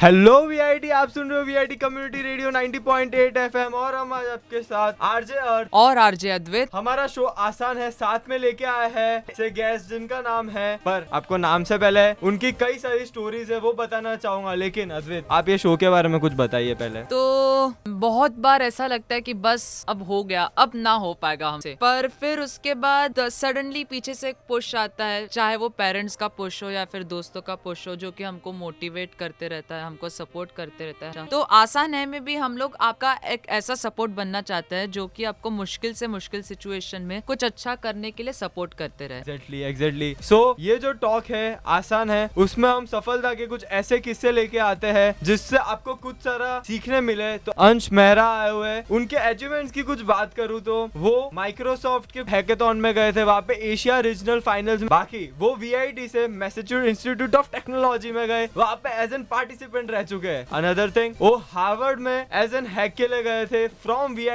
Hello VIT आप सुन रहे हो वीआईटी कम्युनिटी रेडियो 90.8 एफएम और हम आज आपके साथ आरजे और और आरजे अद्वैत हमारा शो आसान है साथ में लेके आया है से गेस्ट जिनका नाम है पर आपको नाम से पहले उनकी कई सारी स्टोरीज है वो बताना चाहूँगा। लेकिन अद्वैत आप ये शो के बारे में कुछ बताइए पहले। तो बहुत बार ऐसा लगता है की बस अब हो गया अब ना हो पाएगा हमसे। पर फिर उसके बाद सडनली पीछे से एक पुश आता है चाहे वो पेरेंट्स का पुश हो या फिर दोस्तों का पुश हो जो की हमको मोटिवेट करते रहता है। हमको सपोर्ट करते रहता है। तो आसान है में भी हम लोग आपका एक ऐसा सपोर्ट बनना चाहते हैं, जो कि आपको मुश्किल से मुश्किल सिचुएशन में कुछ अच्छा करने के लिए सपोर्ट करते रहे। एग्जैक्टली एग्जैक्टली सो ये जो टॉक है, आसान है, उसमें हम सफलता के कुछ ऐसे किस्से लेके आते हैं, जिससे आपको कुछ सारा सीखने मिले। तो अंश मेहरा आए हुए हैं। उनके अचीवमेंट्स की कुछ बात करूँ तो वो माइक्रोसॉफ्ट के हैकेथॉन में गए थे, वहाँ पे एशिया रीजनल फाइनल्स बाकी, वो VIT से मैसेच्यूट इंस्टीट्यूट ऑफ़ टेक्नोलॉजी में गए। वहाँ पे एज एन पार्टिसिपेंट रह चुके हैं। अनदर थिंग वो हार्वर्ड में एज एन हैक के लिए गए थे फ्रॉम वी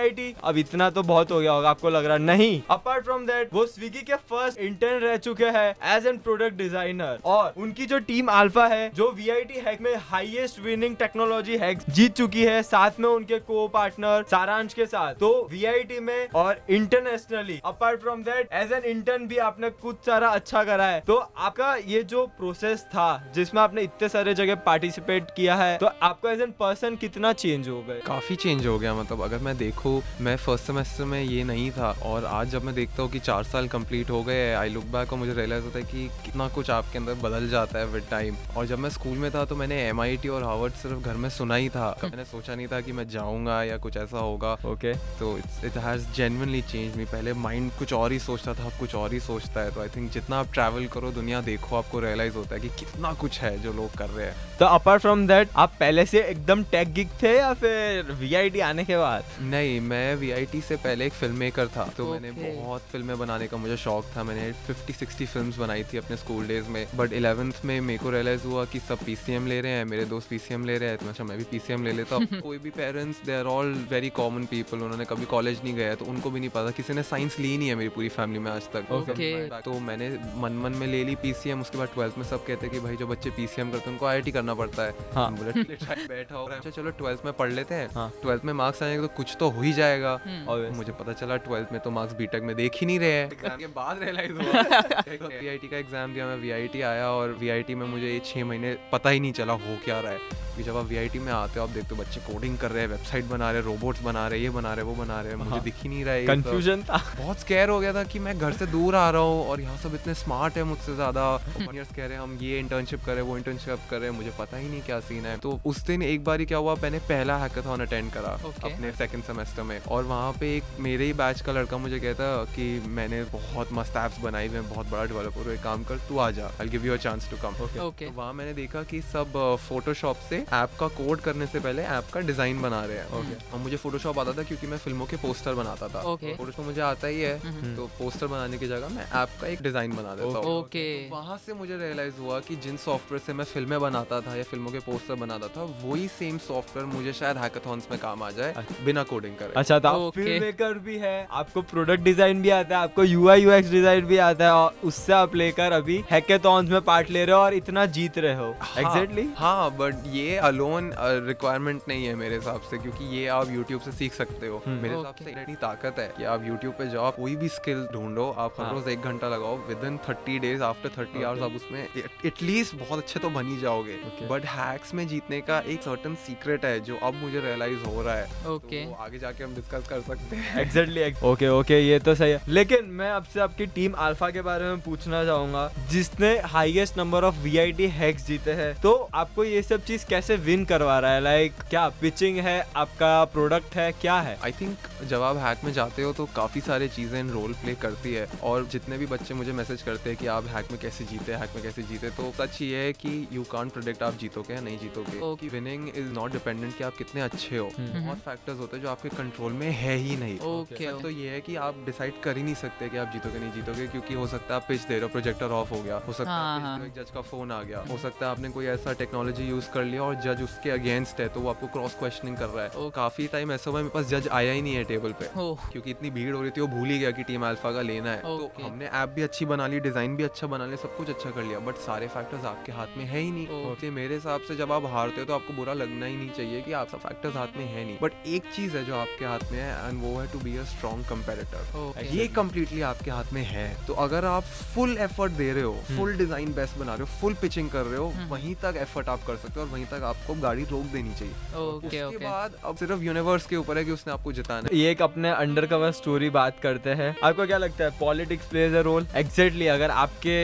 अब इतना तो बहुत हो गया होगा, आपको लग रहा नहीं। अपार्ट फ्रॉम दैट वो स्विगी के फ़र्स्ट इंटर्न रह चुके हैं एज एन प्रोडक्ट डिज़ाइनर और उनकी जो टीम अल्फ़ा है, जो वी हैक में हाईएस्ट विनिंग टेक्नोलॉजी हैक जीत चुकी है, साथ में उनके को पार्टनर सारांश के साथ। तो वीआईटी में और internationally apart from that as an intern भी आपने कुछ सारा अच्छा करा है। तो आपका ये जो प्रोसेस था, जिसमें आपने इतने सारे जगह पार्टिसिपेट किया है तो आपको एज एन पर्सन कितना चेंज हो गए? काफ़ी चेंज हो गया मतलब अगर मैं देखूँ मैं फ़र्स्ट सेमेस्टर में ये नहीं था और आज जब मैं देखता हूँ कि चार साल कंप्लीट हो गए आई लुक बैक और मुझे रियलाइज़ होता है कि कितना कुछ आपके अंदर बदल जाता है विद टाइम और जब मैं स्कूल में था तो मैंने एमआईटी और हार्वर्ड सिर्फ़ घर में सुना ही था. मैंने सोचा नहीं था कि मैं जाऊँगा या कुछ ऐसा होगा. ओके तो it's it has genuinely change me पहले माइंड कुछ और ही सोचता था अब कुछ और ही सोचता है. तो आई थिंक जितना आप ट्रैवल करो दुनिया देखो आपको रियलाइज़ होता है कि कितना कुछ है जो लोग कर रहे हैं. तो अपार्ट फ्रॉम दैट आप पहले से एकदम टेक गिक थे या फिर वी आने के बाद? नहीं मैं वीआईटी से पहले एक फ़िल्म मेकर था तो Okay. मैंने बहुत फ़िल्में बनाने का मुझे शौक था। मैंने 50 60 फिल्म्स बनाई थी अपने स्कूल डेज़ में। बट इलेवेंथ में मेरे को रियलाइज़ हुआ कि सब पीसीएम ले रहे हैं मेरे दोस्त पीसीएम ले रहे हैं तो अच्छा मैं भी पीसीएम ले लेता। हूँ कोई भी parents they are all very common people उन्होंने कभी कॉलेज नहीं गया तो उनको भी नहीं पता किसी ने साइंस ली नहीं है मेरी पूरी फैमिली में आज तक। Okay. तो मैंने मन मन में ले ली पीसीएम उसके बाद ट्वेल्थ में सब कहते हैं कि भाई जो बच्चे पीसीएम करते हैं उनको आईआईटी करना पड़ता है। हाँ। बुलेट बोले, "ठीक है, बैठा होगा। अच्छा चलो ट्वेल्थ में पढ़ लेते हैं। हाँ। ट्वेल्थ में मार्क्स आएँगे तो कुछ तो हो ही जाएगा। और मुझे पता चला ट्वेल्थ में तो मार्क्स बीटेक में देख ही नहीं रहे हैं। के बाद रियलाइज़ हुआ। वीआईटी का एग्ज़ाम दिया मैं वीआईटी आया और वीआईटी में मुझे ये छः महीने पता ही नहीं चला हो क्या रहा है। कि जब आप वीआईटी में आते हो आप देखते हो बच्चे कोडिंग कर रहे हैं वेबसाइट बना रहे हैं रोबोट्स बना रहे हैं ये बना रहे हैं वो बना रहे हैं। मुझे हाँ। दिख ही नहीं रहा है। कंफ्यूजन था। बहुत स्कैर हो गया था कि मैं घर से दूर आ रहा हूँ और यहाँ सब इतने स्मार्ट है मुझसे ज़्यादा। कह रहे हैं हम ये इंटर्नशिप कर रहे हैं वो इंटर्नशिप कर रहे हैं मुझे पता ही नहीं क्या सीन है। तो उस दिन एक बार क्या हुआ मैंने पहला हैकाथॉन अटेंड करा अपने सेकंड सेमेस्टर में। और वहाँ पे एक मेरे ही बैच का लड़का मुझे कहता कि मैंने बहुत मस्त ऐप्स बनाई मैं बहुत बड़ा डेवलपर हूँ एक काम कर तू आ जा I give you a chance to come okay वहाँ मैंने देखा कि सब फोटोशॉप से ऐप का कोड करने से पहले ऐप का डिज़ाइन बना रहे हैं। Okay. और मुझे फोटोशॉप आता था क्योंकि मैं फ़िल्मों के पोस्टर बनाता था। Okay. फोटोशॉप मुझे आता ही है हम्म। तो पोस्टर बनाने की जगह मैं ऐप का एक डिज़ाइन बना देता हूँ। ओके वहाँ से मुझे रियलाइज़ हुआ कि जिन सॉफ्टवेयर से मैं फ़िल्में बनाता था या फ़िल्मों के पोस्टर बनाता था वही सेम सॉफ्टवेयर मुझे शायद हैकाथॉन्स में काम आ जाए बिना कोडिंग करे। अच्छा तो आप फ़िल्म मेकर भी है आपको प्रोडक्ट डिज़ाइन भी आता है आपको यू आई यूएक्स डिज़ाइन भी आता है और उससे आप लेकर अभी हैकेथॉन्स में पार्ट ले रहे हो और इतना जीत रहे हो। एग्जैक्टली हाँ बट ये अलोन रिक्वायरमेंट नहीं है मेरे हिसाब से क्योंकि ये आप YouTube से सीख सकते हो। हम्म। मेरे हिसाब से इतनी ताकत है कि आप YouTube पे जाओ कोई भी स्किल ढूंढो आप हर हाँ। रोज एक घंटा लगाओ with in thirty days after thirty hours आप उसमें एटलीस्ट बहुत अच्छे तो बन ही जाओगे। बट हैक्स में जीतने का एक सर्टन सीक्रेट है जो अब मुझे रियलाइज़ हो रहा है। ओके तो आगे जाके हम डिस्कस कर सकते हैं। एग्जैक्टली ओके ओके ये तो सही है। लेकिन मैं आपसे आपकी टीम अल्फ़ा के बारे में पूछना चाहूँगा जिसने highest number of VIT hacks जीते हैं। तो आपको ये सब चीज़ कैसे विन करवा रहा है? लाइक like, क्या पिचिंग है? आपका प्रोडक्ट है? क्या है? आई थिंक जब आप हैक में जाते हो तो काफ़ी सारी चीज़ें रोल प्ले करती है और जितने भी बच्चे मुझे मैसेज करते हैं कि आप हैक में कैसे जीते हैक में कैसे जीते तो सच ये है कि यू कांट प्रोडक्ट आप जीतोगे या नहीं जीतोगे। Okay. Winning is not dependent कि आप कितने अच्छे हो। हम्म। बहुत फैक्टर्स होते हैं जो आपके कंट्रोल में है ही नहीं। ओके सच तो ये है कि आप डिसाइड कर ही नहीं सकते कि आप जीतोगे नहीं जीतोगे क्योंकि हो सकता है आप पिच दे रहे हो प्रोजेक्टर ऑफ़ हो गया। हो सकता हाँ, है हाँ। हो, जज का फ़ोन आ गया। हो सकता है आपने कोई ऐसा टेक्नोलॉजी यूज़ कर लिया और और जज उसके अगेंस्ट है तो वो आपको क्रॉस क्वेश्चनिंग कर रहा है। Okay. काफ़ी टाइम ऐसा हुआ मेरे पास जज आया ही नहीं है टेबल पे क्योंकि इतनी भीड़ हो रही थी वो भूल ही गया कि टीम अल्फ़ा का लेना है। तो हमने ऐप भी अच्छी बना ली डिज़ाइन भी अच्छा बना लिया सब कुछ अच्छा कर लिया बट सारे फैक्टर्स आपके हाथ में है ही नहीं. इसलिए मेरे हिसाब से जब आप हारते हो तो आपको बुरा लगना ही नहीं चाहिए कि आप सब फैक्टर्स हाथ में है नहीं। बट एक चीज़ है जो आपके हाथ में है एंड वो है to be a strong comparator ये कम्प्लीटली आपके हाथ में है। तो अगर आप फुल एफर्ट दे रहे हो फुल डिज़ाइन बेस्ट बना रहे हो फुल पिचिंग कर रहे हो वहीं तक एफर्ट आप कर सकते हो और वहीं तक आपको गाड़ी रोक देनी चाहिए। ओके उसके ओके। बाद अब सिर्फ़ यूनिवर्स के ऊपर है कि उसने आपको जिताना है। ये एक अपने अंडर कवर स्टोरी बात करते हैं। आपको क्या लगता है politics plays a role exactly अगर आपके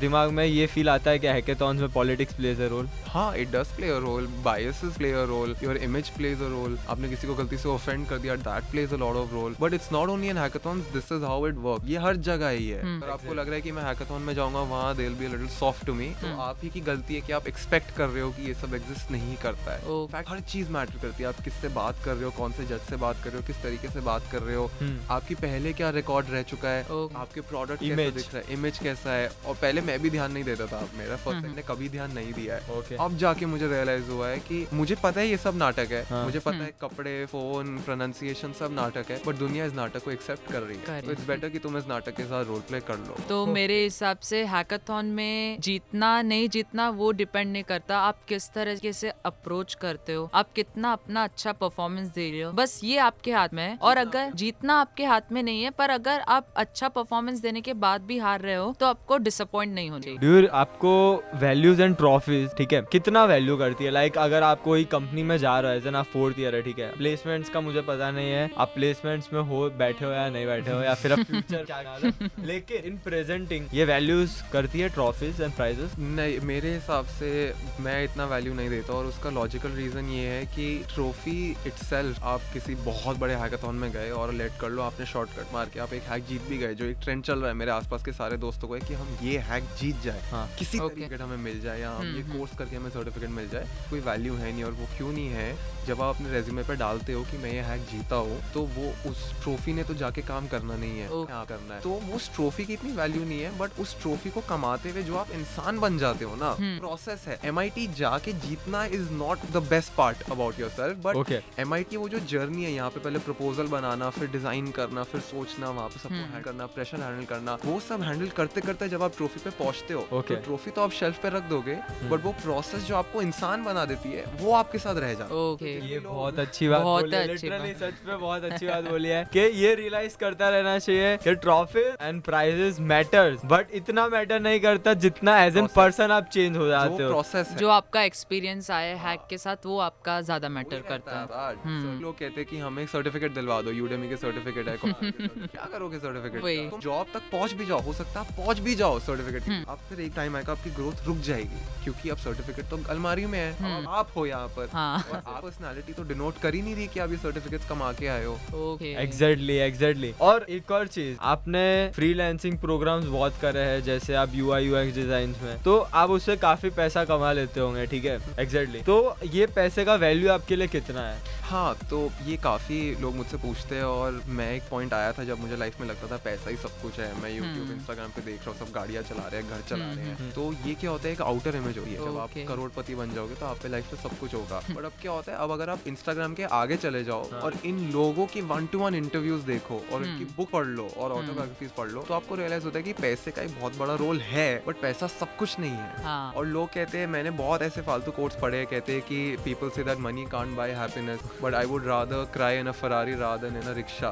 दिमाग में ये फील आता है कि हैकेथॉन्स में पॉलिटिक्स प्लेज अ रोल हाँ it does play a role biases play a role your image plays a role आपने किसी को गलती से ऑफेंड कर दिया that plays a lot of role but it's not only in hackathons this is how it work ये हर जगह ही है। अगर आपको लग रहा है कि मैं हैकाथॉन में जाऊँगा वहाँ दे be little soft to me तो आप ही की गलती है कि आप एक्सपेक्ट कर रहे हो कि ये सब एग्जिस्ट नहीं करता है। Okay. फैक्ट हर चीज़ मैटर करती है। आप किससे बात कर रहे हो कौन से जज से बात कर रहे हो किस तरीके से बात कर रहे हो आपकी पहले क्या रिकॉर्ड रह चुका है Okay. आपके प्रोडक्ट कैसा दिख रहा है इमेज कैसा है? और पहले मैं भी ध्यान नहीं देता था। आप मेरा फ़र्स्ट मैंने कभी ध्यान नहीं दिया है। Okay. अब जाके मुझे रियलाइज़ हुआ है कि मुझे पता है ये सब नाटक है। हाँ। मुझे पता है कपड़े फ़ोन प्रोनाउंसिएशन सब नाटक है। बट दुनिया इस नाटक को एक्सेप्ट कर रही है। तो इट्स बेटर कि तुम इस नाटक के साथ रोल प्ले कर लो। तो मेरे हिसाब से हैकाथॉन में जीतना नहीं जीतना वो डिपेंड नहीं करता। आप किस तरीके से अप्रोच करते हो? आप कितना अपना अच्छा परफॉर्मेंस दे रहे हो? बस ये आपके हाथ में है। और अगर जीतना आपके हाथ में नहीं है पर अगर आप अच्छा परफॉर्मेंस देने के बाद भी हार रहे हो तो आपको डिसअपॉइंट नहीं होना चाहिए। ड्यूर आपको वैल्यूज़ एंड ट्रॉफीज ठीक है? कितना वैल्यू करती है? लाइक अगर आप कोई कंपनी में जा रहे हो एज आप फोर्थ ईयर है ठीक है? प्लेसमेंट्स का मुझे पता नहीं है आप प्लेसमेंट्स में हो बैठे हो या नहीं बैठे हो या फिर अब फ्यूचर क्या। लेकिन इन प्रेजेंटिंग ये वैल्यूज़ करती है ट्रॉफीज एंड प्राइजेस नहीं मेरे हिसाब से मैं इतना वैल्यू नहीं देता और उसका लॉजिकल रीजन ये है कि ट्रॉफी इट आप किसी बहुत बड़े हैकाथन में गए और लेट कर लो आपने शॉर्टकट मार के आप एक हैक जीत भी गए जो एक ट्रेंड चल रहा है मेरे आसपास के सारे दोस्तों को है कि हम ये हैक जीत जाए हाँ। किसी Okay. हमें मिल जाए या हम हम्म, ये हम्म। कोर्स करके हमें सर्टिफिकेट मिल जाए कोई वैल्यू है नहीं और वो क्यों नहीं है जब आप अपने रेज्यूमे पे डालते हो कि मैं ये हैक जीता हूँ तो वो उस ट्रॉफी ने तो जाके काम करना नहीं है Okay. क्या करना है तो वो उस ट्रॉफी की इतनी वैल्यू नहीं है बट उस ट्रॉफी को कमाते हुए जो आप इंसान बन जाते हो ना हम्म। प्रोसेस है एम जाके जीतना is not the best part about yourself but Okay. Um वो जो जर्नी है यहाँ पे पहले प्रपोजल बनाना फिर डिज़ाइन करना फिर सोचना वहाँ पे सबको हम्म। हैंडल करना प्रेशर हैंडल करना वो सब हैंडल करते करते जब आप ट्रॉफी पे पहुँचते हो Okay. तो ट्रॉफी तो आप शेल्फ पे रख दोगे बट वो प्रोसेस जो आपको इंसान बना देती है वो आपके साथ रह जाता है ओके ये बहुत अच्छी बात बहुत बोली अच्छी सच में बहुत अच्छी बात बोली है कि ये रियलाइज़ करता रहना चाहिए कि trophy and prizes matters but इतना मैटर नहीं करता जितना एज एन पर्सन आप चेंज हो जो जाते हो। प्रोसेस जो आपका एक्सपीरियंस आया हैक के साथ वो आपका ज़्यादा मैटर करता है हम्म। सब लोग कहते हैं कि हमें सर्टिफिकेट दिलवा दो यूडेमी के सर्टिफिकेट है। क्या करोगे सर्टिफिकेट। तुम जॉब तक पहुँच भी जाओ हो सकता है आप पहुँच भी जाओ सर्टिफिकेट हम्म। अब फिर एक टाइम आएगा आपकी ग्रोथ रुक जाएगी क्योंकि अब सर्टिफिकेट तो अलमारी में है। आप हो यहाँ पर। हाँ। और आप पर्सनालिटी तो डिनोट कर ही नहीं रही कि आप ये सर्टिफिकेट्स कमा के आए हो। ओके एग्जैक्टली एग्जैक्टली और एक और चीज़ आपने फ्रीलांसिंग प्रोग्राम्स बहुत करे हैं जैसे आप यू आई यू डिज़ाइन में। तो आप उससे काफ़ी पैसा कमा लेते होंगे ठीक है? एग्जैक्टली तो ये पैसे का वैल्यू आपके लिए कितना है? हाँ तो ये काफ़ी लोग मुझसे पूछते हैं और मैं एक पॉइंट आया था जब मुझे लाइफ में लगता था पैसा ही सब कुछ है। मैं यूट्यूब हम्म। इंस्टाग्राम पे देख रहा हूँ सब गाड़ियाँ चला रहे हैं घर चला हम्म, रहे हैं। हम्म, तो ये क्या होता है एक आउटर इमेज होती है। जब आप करोड़पति बन जाओगे तो आपके लाइफ में सब कुछ होगा। बट अब क्या होता है अब अगर आप इंस्टाग्राम के आगे चले जाओ हाँ। और इन लोगों की वन टू वन इंटरव्यूज़ देखो और हम्म। इनकी बुक पढ़ लो और ऑटोबायोग्राफीज पढ़ लो तो आपको रियलाइज़ होता है कि पैसे का एक बहुत बड़ा रोल है बट पैसा सब कुछ नहीं है। हाँ। और लोग कहते हैं मैंने बहुत ऐसे फालतू कोट्स पढ़े हैं कहते हैं कि पीपल से that money can't buy happiness but I would rather cry in a Ferrari rather in a rickshaw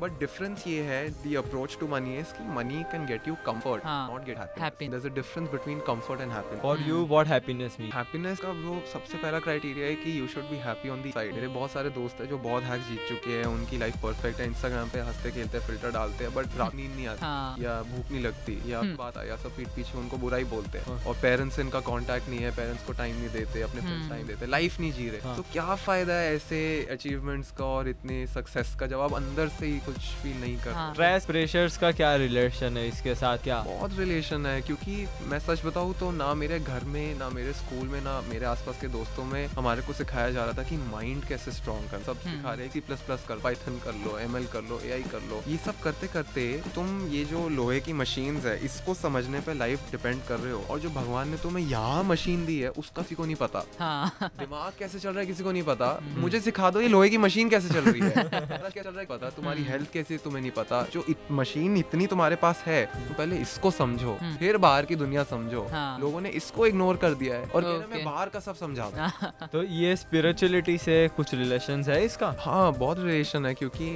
but difference ये है the approach to money is कि money can get you comfort not get happiness there is a difference between comfort and happiness for you what happiness mean happiness का bro सबसे पहला criteria है कि you should be happy on the side मेरे बहुत सारे दोस्त हैं जो बहुत हैक्स जीत चुके हैं उनकी लाइफ परफेक्ट है इंस्टाग्राम पे हँसते खेलते फ़िल्टर डालते हैं बट रात नींद नहीं आती हाँ या भूख नहीं लगती या हम्म। बात या सब पीठ पीछे उनको बुरा ही बोलते हैं हाँ। और पेरेंट्स से इनका कांटेक्ट नहीं है पेरेंट्स को टाइम नहीं देते अपने फ्रेंड्स हम्म। टाइम देते लाइफ नहीं जी रहे हाँ। तो क्या फ़ायदा है ऐसे अचीवमेंट्स का और इतने सक्सेस का जब आप अंदर से ही कुछ फील नहीं कर हाँ। स्ट्रेस प्रेशर्स का क्या रिलेशन है इसके साथ क्या बहुत रिलेशन है क्योंकि मैं सच बताऊँ तो ना मेरे घर में ना मेरे स्कूल में ना मेरे आसपास के दोस्तों में हमारे को सिखाया जा रहा था कि माइंड कैसे स्ट्रॉन्ग कर सब हम्म। सिखा रहे सी प्लस प्लस कर पाइथन कर लो एमएल कर लो एआई कर लो। ये सब करते करते तुम ये जो लोहे की मशीन्स है इसको समझने पर लाइफ डिपेंड कर रहे हो। और जो भगवान ने तुम्हें यहाँ मशीन दी है उसका किसी को नहीं पता। हाँ। दिमाग कैसे चल रहा है किसी को नहीं पता। मुझे सिखा दो ये लोहे की मशीन कैसे चल रही है। क्या चल रहा है पता? तुम्हारी हेल्थ कैसी है तुम्हें नहीं पता। जो इत, मशीन इतनी तुम्हारे पास है तो पहले इसको समझो। फिर बाहर की दुनिया समझो। हाँ। लोगों ने इसको इग्नोर कर दिया है। और. मैं बाहर का सब समझा। तो ये स्पिरिचुअलिटी से कुछ रिलेशन है इसका? हाँ बहुत रिलेशन है क्योंकि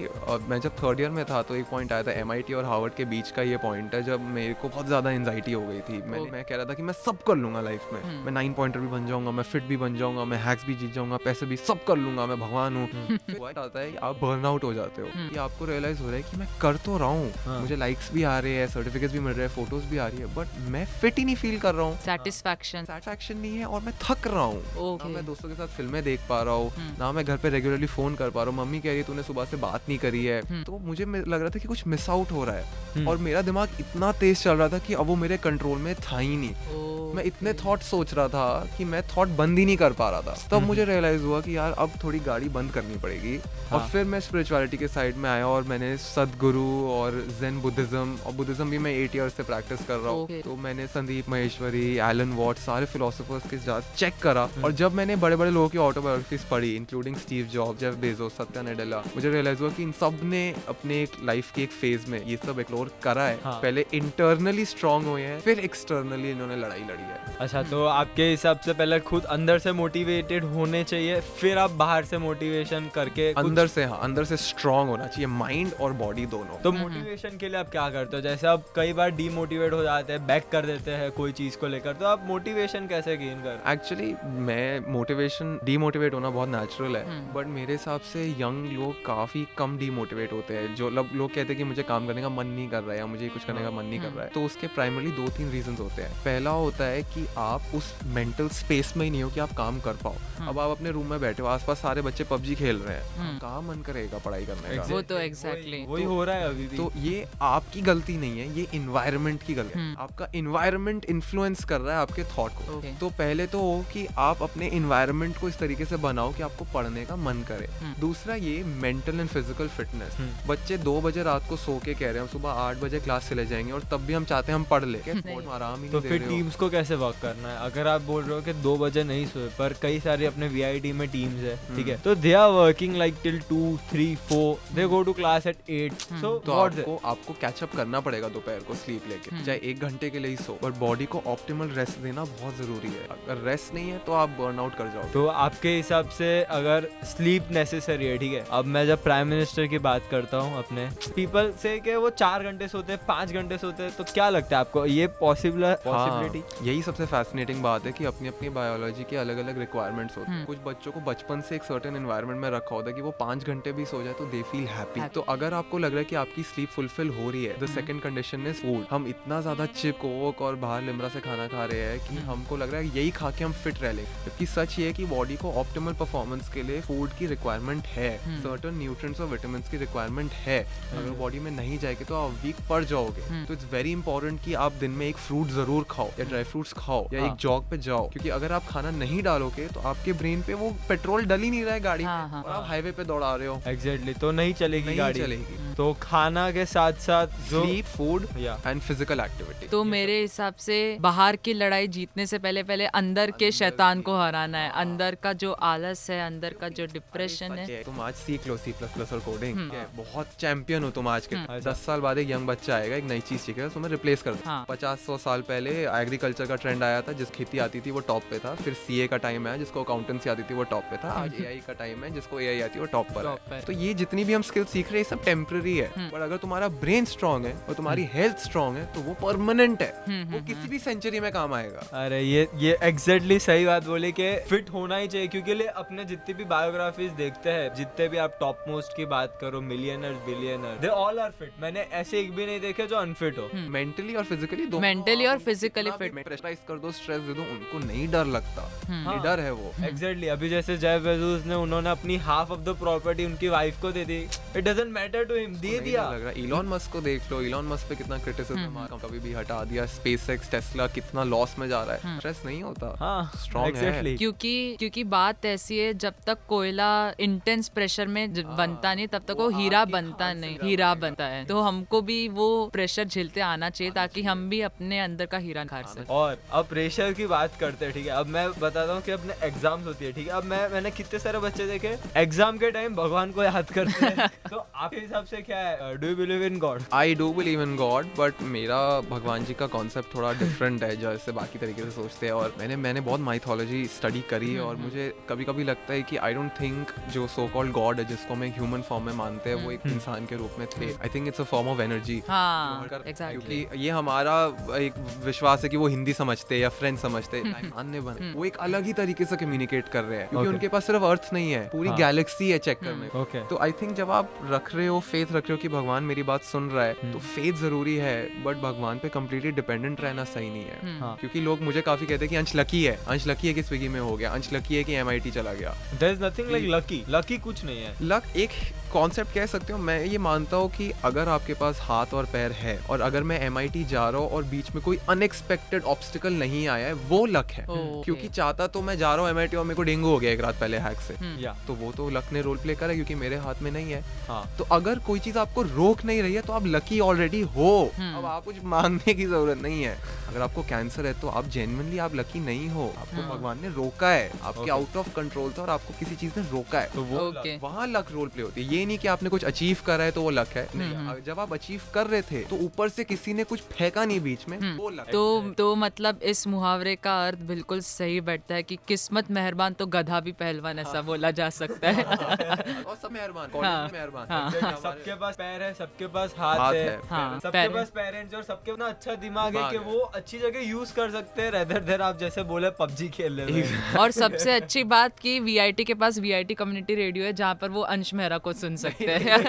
मैं जब थर्ड ईयर में था तो एक पॉइंट आया था एमआईटी और हार्वर्ड के बीच का ये पॉइंट है जब मेरे को बहुत ज़्यादा एंजाइटी हो गई थी। Okay. मैं कह रहा था कि मैं सब कर लूँगा लाइफ में। हम्म। मैं नाइन पॉइंटर भी बन जाऊँगा मैं फिट भी बन जाऊँगा मैं हैक्स भी जीत जाऊँगा पैसे भी सब कर लूँगा मैं भगवान हूँ। आता है आप बर्न आउट हो जाते हो। हम्म। कि आपको रियलाइज़ हो रहा है कि मैं कर तो रहा हूँ। हाँ। मुझे लाइक्स भी आ रहे हैं सर्टिफिकेट्स भी मिल रहे हैं फ़ोटोज़ भी आ रही है बट मैं फिट ही नहीं फील कर रहा हूँ। सेटिस्फैक्शन सेटिस्फैक्शन नहीं है और मैं थक रहा हूँ मैं दोस्तों के साथ फ़िल्में देख पा रहा हूँ हम्म। ना मैं घर पे रेगुलरली फ़ोन कर पा रहा हूँ मम्मी कह रही है तूने सुबह से बात नहीं करी है हम्म। तो मुझे लग रहा था कि कुछ मिस आउट हो रहा है हम्म। और मेरा दिमाग इतना तेज चल रहा था कि अब वो मेरे कंट्रोल में था ही नहीं मैं इतने थॉट सोच रहा था कि मैं थॉट बंद ही नहीं कर पा रहा था। तब मुझे रियलाइज़ हुआ कि यार अब थोड़ी गाड़ी बंद करनी पड़ेगी। और हाँ। फिर मैं स्पिरिचुअलिटी के साइड में आया और मैंने सदगुरु और जेन बुद्धिज्म और बुद्धिज्म भी मैं एट ईयर से प्रैक्टिस कर रहा हूँ। तो मैंने संदीप महेश्वरी एलन वॉट सारे फिलोसफर्स के साथ चेक करा। और जब मैंने बड़े बड़े लोगों की ऑटोबायोग्राफीज पढ़ी इंक्लूडिंग स्टीव जॉब जेफ बेजो सत्या नडेला मुझे रियलाइज़ हुआ कि इन सबने अपने एक लाइफ के एक फ़ेज़ में ये सब एक्सप्लोर करा है। हाँ। पहले इंटरनली स्ट्रांग हुए हैं फिर एक्सटर्नली इन्होंने लड़ाई लड़ी। है। अच्छा तो आपके हिसाब से पहले खुद अंदर से मोटिवेटेड होने चाहिए फिर आप बाहर से मोटिवेशन करके अंदर से हाँ अंदर से स्ट्रांग होना चाहिए माइंड और बॉडी दोनों। तो मोटिवेशन के लिए आप क्या करते हो? जैसे आप कई बार डीमोटिवेट हो जाते हैं बैक कर देते हैं कोई चीज़ को लेकर तो आप मोटिवेशन कैसे गेन कर एक्चुअली मैं मोटिवेशन डीमोटिवेट होना बहुत नेचुरल है हम्म। बट मेरे हिसाब से यंग लोग काफ़ी कम डीमोटिवेट होते हैं जो लोग कहते हैं कि मुझे काम करने का मन नहीं कर रहा है या मुझे कुछ करने का मन नहीं कर रहा है तो उसके प्राइमरली दो तीन रीजन होते हैं। पहला होता है कि आप उस मेंटल स्पेस में ही नहीं हो कि आप काम कर पाओ अब आप अपने रूम में बैठे हो आसपास सारे बच्चे पबजी खेल रहे हैं हम्म। कहाँ मन करेगा पढ़ाई करने का वो तो exactly. वही हो रहा है अभी भी तो ये आपकी गलती नहीं है ये इन्वायरमेंट की गलती है हम्म। आपका इन्वायरमेंट इन्फ्लुएंस कर रहा है आपके थॉट को Okay. तो पहले तो हो कि आप अपने इन्वायरमेंट को इस तरीके से बनाओ कि आपको पढ़ने का मन करे हम्म। दूसरा ये मेंटल एंड फ़िज़िकल फिटनेस हम्म। बच्चे दो बजे रात को सो के कह रहे हैं सुबह आठ बजे क्लास चले जाएँगे और तब भी हम चाहते हैं हम पढ़ ले आराम ही तो फिर हो टीम्स को कैसे वर्क करना है? अगर आप बोल रहे हो कि दो बजे नहीं सोए पर कई सारे अपने वी में टीम्स है ठीक है? तो they are working like till two three four they go to class at eight so तो आपको आपको कैचअप करना पड़ेगा दोपहर को स्लीप लेके चाहे एक घंटे के लिए ही सो बट बॉडी को ऑप्टिमल रेस्ट देना बहुत ज़रूरी है। अगर रेस्ट नहीं है तो आप बर्न आउट कर जाओ तो आपके हिसाब से अगर स्लीप नेसेसरी है ठीक है? अब मैं जब प्राइम मिनिस्टर की बात करता हूँ अपने पीपल से कि वो चार घंटे सोते हैं पाँच घंटे सोते हैं तो क्या लगता है आपको? ये पॉसिबल पॉसिबिलिटी हाँ, यही सबसे फैसिनेटिंग बात है कि अपनी अपनी बायोलॉजी के अलग अलग रिक्वायरमेंट्स होते हैं। हम्म। कुछ बच्चों को बचपन से एक सर्टेन एनवायरनमेंट में रखा होता है कि वो पाँच घंटे भी सो जाए तो दे फील हैप्पी तो अगर आपको लग रहा है कि आपकी स्लीप फुलफिल हो रही है the second condition is food हम इतना ज़्यादा चिप कोक और बाहर लिमरा से खाना खा रहे हैं कि हमको लग रहा है यही खा के हम फिट रह लेंगे जबकि सच ये है कि बॉडी को ऑप्टिमल परफॉर्मेंस के लिए फ़ूड की रिक्वायरमेंट है। हम्म। सर्टन न्यूट्रिएंट्स और विटामिन की रिक्वायरमेंट है। अगर बॉडी में नहीं जाएगी तो आप वीक पड़ जाओगे। हम्म। तो इट्स वेरी इंपॉर्टेंट कि आप दिन में एक फ्रूट ज़रूर खाओ या ड्राई फ्रूट्स खाओ या हाँ। एक जॉग पे जाओ क्योंकि अगर आप खाना नहीं डालोगे तो आपके ब्रेन पे वो पेट्रोल डल ही नहीं रहा है गाड़ी हाँ, हाँ। और आप हाईवे पे दौड़ा रहे हो। एग्जैक्टली तो नहीं चलेगी नहीं गाड़ी। चलेगी। तो खाना के साथ साथ जो sleep food and physical activity तो मेरे हिसाब से बाहर की लड़ाई जीतने से पहले पहले अंदर के शैतान को। हराना है। अंदर का जो आलस है अंदर का जो डिप्रेशन है। तुम आज सीख लो सी प्लस प्लस और कोडिंग हम्म। बहुत चैंपियन हो तुम आज के। अच्छा। दस साल बाद एक यंग बच्चा आएगा एक नई चीज़ सीखेगा तुम्हें रिप्लेस कर दो। हाँ। पचास सौ साल पहले एग्रीकल्चर का ट्रेंड आया था जिस खेती आती थी वो टॉप पे था। फिर सीए का टाइम आया जिसको अकाउंटेंसी आती थी वो टॉप पे था। आज एआई का टाइम है जिसको एआई आती है वो टॉप पर है। तो ये जितनी भी हम स्किल सीख रहे हैं सब टेम्पररी है। हम्म। पर अगर तुम्हारा ब्रेन स्ट्रांग है और तुम्हारी हेल्थ स्ट्रांग है तो वो परमानेंट है। हम्म, वो किसी भी सेंचुरी में काम आएगा। अरे ये ये एग्जैक्टली सही बात बोली कि फिट होना ही चाहिए क्योंकि ले अपने जितनी भी बायोग्राफीज देखते हैं जितने भी आप टॉप मोस्ट की बात करो millionaire billionaire they all are fit मैंने ऐसे एक भी नहीं देखे जो अनफिट हो। मेंटली और फिजिकली दो Mentally और physically fit. प्रेशराइज कर दो स्ट्रेस दे दो उनको नहीं डर लगता। हम्म। ये डर है वो। एग्जैक्टली अभी जैसे जय बेजोस ने उन्होंने अपनी हाफ़ ऑफ़ द प्रॉपर्टी उनकी वाइफ को दे दी। It doesn't matter to him दे दिया। लग रहा इलॉन मस्क को देख लो। इलॉन मस्क पे कितना क्रिटिसिज्म कभी भी हटा दिया। स्पेसएक्स टेस्ला कितना लॉस में जा रहा है। स्ट्रेस नहीं होता। हाँ Strong है। क्योंकि क्योंकि बात ऐसी है जब तक कोयला इंटेंस प्रेशर में बनता नहीं तब तक वो हीरा बनता नहीं। हीरा बनता है। तो हमको भी वो प्रेशर झेलते आना चाहिए ताकि हम भी अपने अंदर का हीरा खार सकें। और अब प्रेशर की बात करते हैं ठीक है? अब मैं बताता हूँ कि अपने एग्ज़ाम्स होती है ठीक है? अब मैं मैंने कितने सारे बच्चे देखे? एग्ज़ाम के टाइम भगवान को याद करते हैं। तो आपके हिसाब से क्या है? Do you believe in God I do believe in God but मेरा भगवान जी का कॉन्सेप्ट थोड़ा डिफरेंट है जैसे बाकी तरीके से सोचते हैं। और मैंने मैंने बहुत माइथोलॉजी स्टडी करी है और मुझे कभी कभी लगता है कि आई डोंट थिंक जो सो कॉल्ड गॉड है जिसको हम ह्यूमन फॉर्म में मानते हैं वो एक इंसान के रूप में थे। I think it's a form of energy हाँ क्योंकि ये हमारा एक विश्वास है कि वो हिंदी समझते या फ्रेंच समझते हैं इंसान बने वो एक अलग ही तरीके से कम्युनिकेट कर रहे हैं क्योंकि Okay. उनके पास सिर्फ़ अर्थ नहीं है पूरी हाँ। गैलेक्सी है चेक करने को तो आई थिंक जब आप रख रहे हो फेथ रख रहे हो कि भगवान मेरी बात सुन रहा है तो फेथ ज़रूरी है बट भगवान पे कम्प्लीटली डिपेंडेंट रहना सही नहीं है। हाँ। क्योंकि लोग मुझे काफ़ी कहते हैं कि अंश लकी है अंश लकी है कि स्विगी में हो गया अंश लकी है कि एम चला गया। There is nothing like lucky lucky कुछ नहीं है। लक एक कॉन्सेप्ट कह सकते हो मैं ये मानता हूँ कि अगर आपके पास हाथ और पैर है और अगर मैं एमआईटी जा रहा हूँ और बीच में कोई अनएक्सपेक्टेड ऑब्स्टिकल नहीं आया है वो लक है। Okay. क्योंकि चाहता तो मैं जा रहा हूँ एम और मेरे को डेंगू हो गया एक रात पहले हैक से। या तो वो तो लक ने रोल प्ले करा क्योंकि मेरे हाथ में नहीं है। हाँ। तो अगर कोई चीज़ आपको रोक नहीं रही है तो आप लकी ऑलरेडी हो। अब आप कुछ मांगने की ज़रूरत नहीं है। अगर आपको कैंसर है तो आप जेन्युइनली आप लकी नहीं हो। आपको भगवान ने रोका है। आपके आउट ऑफ़ कंट्रोल था और आपको किसी चीज़ ने रोका है। तो वो वहाँ लक रोल प्ले होती है। ये नहीं कि आपने कुछ अचीव करा है तो वो लक है। नहीं जब आप अचीव कर रहे थे तो ऊपर से किसी ने कुछ फेंका नहीं बीच में वो लक तो तो मतलब इस मुहावरे का अर्थ बिल्कुल सही बैठता है कि किस्मत मेहरबान तो गधा भी पहलवान ऐसा बोला जा सकता है। और सब मेहरबान हाँ, मेहरबान। हाँ। सबके पास पैर है सबके पास हाथ, है, है। हाँ, सबके पास पेरेंट्स और सबके अपना अच्छा दिमाग है कि वो अच्छी जगह यूज़ कर सकते हैं। रेदर देर आप जैसे बोले पबजी खेल रहे और सबसे अच्छी बात कि वीआईटी के पास वीआईटी कम्युनिटी रेडियो है जहाँ पर वो अंश मेहरा को सुन सकते हैं।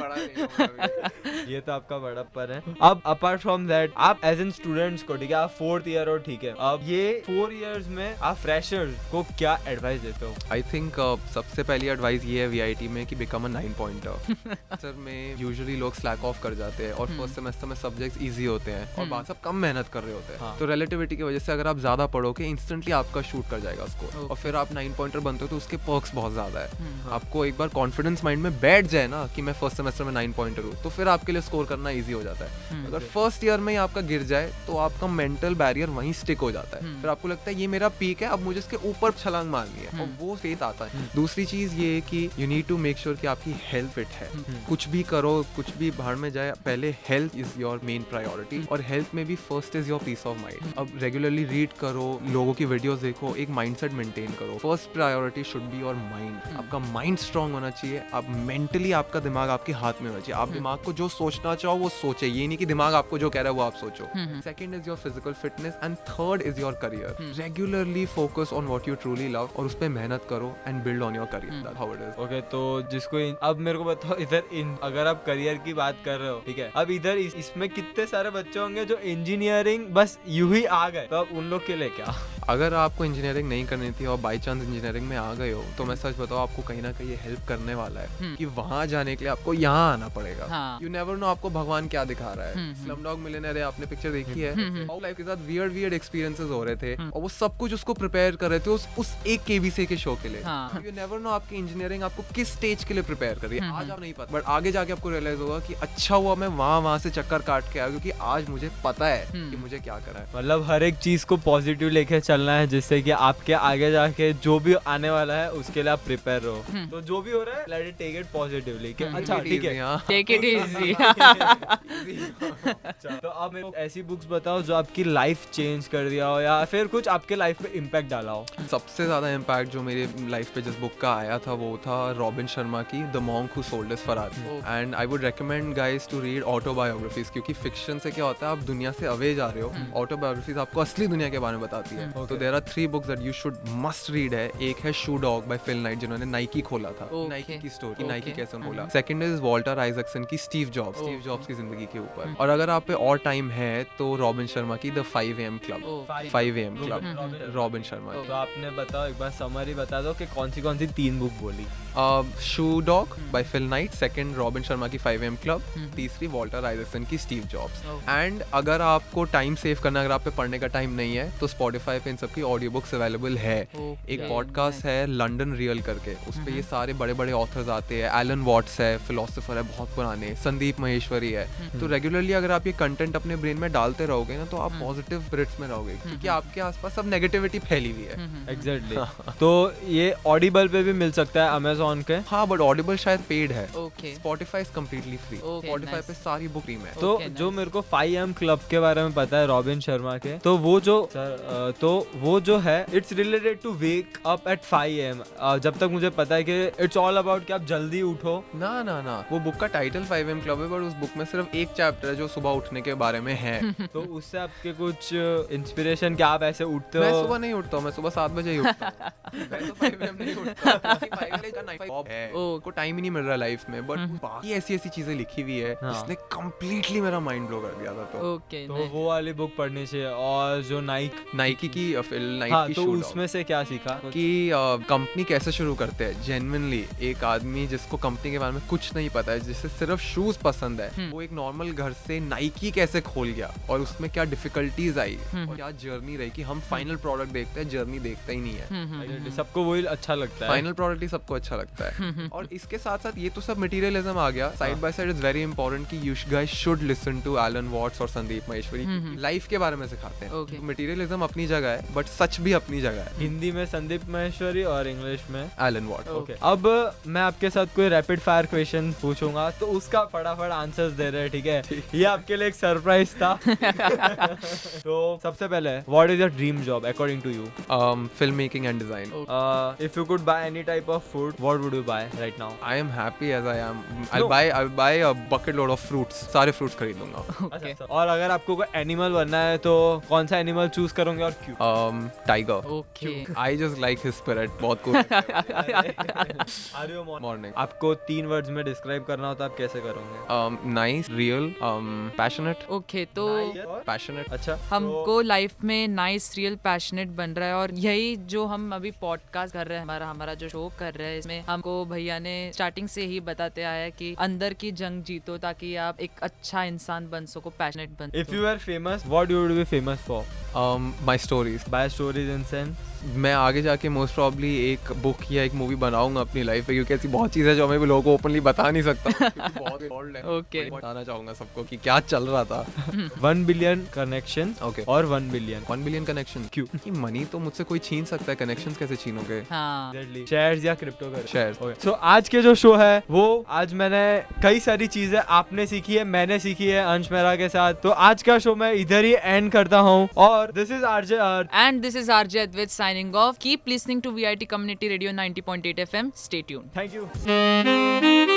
बड़ा। ये तो आपका बड़प्पन है। अब अपार्ट फ्रॉम दैट आप एज एन स्टूडेंट्स को ठीक है? आप फोर्थ ईयर हो ठीक है? अब ये फोर इयर्स में आप फ्रेशर्स को क्या एडवाइस देते हो? आई थिंक सबसे पहली एडवाइस ये है वीआईटी में कि become a nine pointer sir में यूजुअली लोग स्लैक ऑफ़ कर जाते हैं और फ़र्स्ट सेमेस्टर में सब्जेक्ट्स इजी होते हैं और बाकी सब कम मेहनत कर रहे होते हैं। हाँ। तो रिलेटिविटी की वजह से अगर आप ज़्यादा पढ़ोगे इंस्टेंटली आपका शूट कर जाएगा उसको। और फिर आप नाइन पॉइंटर बनते हो तो उसके पर्क्स बहुत ज़्यादा है। आपको एक बार कॉन्फिडेंस माइंड में बैठ जाए ना कि मैं फ़र्स्ट सेमेस्टर में नाइन पॉइंटर हूँ तो फिर आपके लिए स्कोर करना ईजी हो जाता है। अगर फ़र्स्ट ईयर में ही आपका गिर जाए तो आपका मेंटल बैरियर वहीं स्टिक हो जाता है। फिर आपको लगता है ये मेरा पीक है अब मुझे इसके ऊपर छलांग मारनी है। और वो फेथ आता है। दूसरी चीज़ ये है कि you need to make sure कि आपकी हेल्थ फिट है। कुछ भी करो कुछ भी बाहर में जाए पहले health is your main priority और हेल्थ में भी first is your peace of mind अब रेगुलरली रीड करो लोगों की वीडियोस देखो एक माइंडसेट मेंटेन करो। First priority should be your mind आपका माइंड स्ट्रांग होना चाहिए आप मेंटली आपका दिमाग आपके हाथ में होना चाहिए। आप दिमाग को जो सोचना चाहो वो सोचे। ये नहीं कि दिमाग आपको जो कह रहा है वो आप सोचो। Second is your physical fitness and third is your career regularly focus on what you truly love और उस पर मेहनत करो and build on your career how it is okay तो जिसको इन, अब मेरे को बताओ इधर इन अगर आप करियर की बात कर रहे हो ठीक है? अब इधर इस, इसमें कितने सारे बच्चे होंगे जो इंजीनियरिंग बस यू ही आ गए? तो अब उन लोग के लिए क्या? अगर आपको इंजीनियरिंग नहीं करनी थी और बाई चांस इंजीनियरिंग में आ गए हो तो मैं सच बताऊँ आपको कहीं ना कहीं हेल्प करने वाला है कि वहाँ जाने के लिए आपको यहाँ आना पड़ेगा। यू नेवर नो आपको भगवान क्या दिखा रहा है। स्लम डॉग मिलियनर है आपने पिक्चर देखी है। लाइफ के साथ वियर्ड वियर्ड एक्सपीरियंसेस हो रहे थे और वो सब कुछ उसको प्रिपेयर कर रहे थे उस उस एक केबीसी के शो के लिए। यू नेवर नो आपकी इंजीनियरिंग आपको किस स्टेज के लिए प्रिपेयर कर रही है। आज आप नहीं पता बट आगे जाके आपको रियलाइज़ होगा कि अच्छा हुआ मैं वहाँ वहाँ से चक्कर काट के आया क्योंकि आज मुझे पता है कि मुझे क्या करना है। मतलब हर एक चीज़ को पॉजिटिव लेके चलना है जिससे कि आपके आगे जाके जो भी आने वाला है उसके लिए आप प्रिपेयर रहो। तो जो भी हो रहा है let it take it positively कि अच्छा ठीक है। हाँ। टेक इट अच्छा, तो आप मेरे को ऐसी बुक्स बताओ जो आपकी लाइफ चेंज कर दिया हो या फिर कुछ आपके लाइफ में इम्पैक्ट डाला हो। सबसे ज़्यादा इम्पैक्ट जो मेरे लाइफ पे जिस बुक का आया था वो था रॉबिन शर्मा की the monk who sold his Ferrari and I would recommend guys to read autobiographies क्योंकि फिक्शन से क्या होता है आप दुनिया से अवे जा रहे हो। ऑटोबायोग्राफीज आपको असली दुनिया के बारे में बताती है। तो there are three books that you should must read है। एक है Shoe Dog by Phil Knight जिन्होंने नाइकी खोला था। नाइकी की स्टोरी नाइकी कैसे बोला। खोला सेकंड इज़ वॉल्टर आइजक्सन की स्टीव जॉब्स स्टीव जॉब्स की ज़िंदगी के ऊपर। हम्म। और अगर आप पे और टाइम है तो रॉबिन शर्मा की the 5 AM club 5 AM club Robin Sharma तो आपने बताओ एक बार समरी बता दो कि कौन सी कौन सी तीन बुक बोली Shoe Dog by Phil Knight second Robin Sharma की 5 एम क्लब हम्म। तीसरी वॉल्टर आइजक्सन की स्टीव जॉब्स. एंड अगर आपको टाइम सेव करना अगर आप पे पढ़ने का टाइम नहीं है तो स्पॉटिफाई पे इन सबकी ऑडियो बुक्स अवेलेबल है। एक पॉडकास्ट है लंडन रियल करके। उस पे हम्म। ये सारे बड़े बड़े ऑथर्स आते हैं एलन वॉट्स है फिलोसोफर है बहुत पुराने संदीप महेश्वरी है। हम्म। तो रेगुलरली अगर आप ये कंटेंट अपने ब्रेन में डालते रहोगे ना तो आप हम्म। पॉजिटिव स्पिरिट्स में रहोगे क्योंकि आपके आसपास सब नेगेटिविटी फैली हुई है। हम्म, एग्जैक्टली तो ये ऑडिबल पे भी मिल सकता है अमेजोन के। हाँ बट ऑडिबल शायद पेड है। Spotify is completely free Spotify पे सारी बुक फ्री में तो जो मेरे को फाइव एम क्लब के बारे में पता है रॉबिन शर्मा के तो वो जो तो वो जो है it's related to wake up at five AM जब तक मुझे पता है कि इट्स ऑल अबाउट कि आप जल्दी उठो। ना ना ना। वो बुक का टाइटल फाइव एम क्लब है बट उस बुक में सिर्फ़ एक चैप्टर है जो सुबह उठने के बारे में है। तो उससे आपके कुछ इंस्पिरेशन क्या आप ऐसे उठते मैं हो? सुबह नहीं उठता हूँ मैं सुबह सात बजे ही उठता हूँ। मैं तो 5 AM नहीं उठता क्योंकि 5 AM का 9 5 है। टाइम ही नहीं मिल रहा लाइफ में बट हम्म। बाकी ऐसी ऐसी चीज़ें लिखी हुई है हाँ। जिसने कंप्लीटली मेरा माइंड ब्लो कर दिया था तो। तो वो वाली बुक पढ़नी चाहिए और जो नाइक नाइकी की नाइकी हाँ की तो उसमें से क्या सीखा? कि कंपनी कैसे शुरू करते हैं जेन्युइनली एक आदमी जिसको कंपनी के बारे में कुछ नहीं पता है जिसे सिर्फ़ शूज़ पसंद है हम्म। वो एक नॉर्मल घर से नाइकी कैसे खोल गया और उसमें क्या डिफिकल्टीज आई हम्म। और क्या जर्नी रही कि हम फाइनल प्रोडक्ट देखते हैं जर्नी देखते ही नहीं है। हम्म, सबको वही अच्छा लगता है। फाइनल प्रोडक्ट ही सबको अच्छा लगता है। और इसके साथ साथ ये तो सब मटेरियलिज्म आ गया। Side by side is very important कि you guys should listen to Alan Watts और संदीप महेश्वरी हम्म। लाइफ के बारे में सिखाते हैं। Okay. मटेरियलिज्म अपनी जगह है बट सच भी अपनी जगह है। हिंदी में संदीप महेश्वरी और इंग्लिश में एलन वॉट ओके अब मैं आपके साथ कोई रैपिड फायर क्वेश्चन पूछूँगा तो उसका फटाफट आंसर्स दे रहे हैं ठीक है ये आपके लिए एक सरप्राइज़ था तो सबसे पहले what is your dream job according to you film making and design if you could buy any type of food what would you buy right now I am happy as I am. I'll No. buy I'll buy a bucket load of fruits. सारे fruits खरीद लूँगा. Okay और अगर आपको कोई animal बनना है तो कौन सा एनिमल चूज़ करोगे और क्यों Um, tiger. Okay I just like his spirit. बहुत cool. Are you Morning. आपको तीन वर्ड्स में डिस्क्राइब करना हो तो आप कैसे करोगे? Nice real real, um, okay तो passionate. अच्छा हमको लाइफ में नाइस रियल पैशनेट बन रहा है और यही जो हम अभी पॉडकास्ट कर रहे हैं हमारा हमारा जो शो कर रहे हैं इसमें हमको भैया ने स्टार्टिंग से ही बताते आया है कि अंदर की जंग जीतो ताकि आप एक अच्छा इंसान बन सको पैशनेट बन if you are famous what you would be famous for Um, my stories. By stories in sense मैं आगे जाके मोस्ट प्रॉब्ली एक बुक या एक मूवी बनाऊँगा अपनी लाइफ में क्योंकि ऐसी बहुत चीज़ें जो मैं भी लोगों को ओपनली बता नहीं सकता। बहुत है Okay. बताना चाहूँगा सबको कि क्या चल रहा था। One billion connection Okay. और one billion one billion connection क्यों कि मनी तो मुझसे कोई छीन सकता है कनेक्शंस कैसे छीनोगे? हाँ। शेयर्स या क्रिप्टो कर Shares. सो आज के जो शो है वो आज मैंने कई सारी चीज़ें आपने सीखी है मैंने सीखी है अंश मेहरा के साथ। तो आज का शो मैं इधर ही एंड करता हूँ और this is RJ and this is is with Advait signing off. Keep listening to VIT Community Radio 90.8 FM. Stay tuned. Thank you.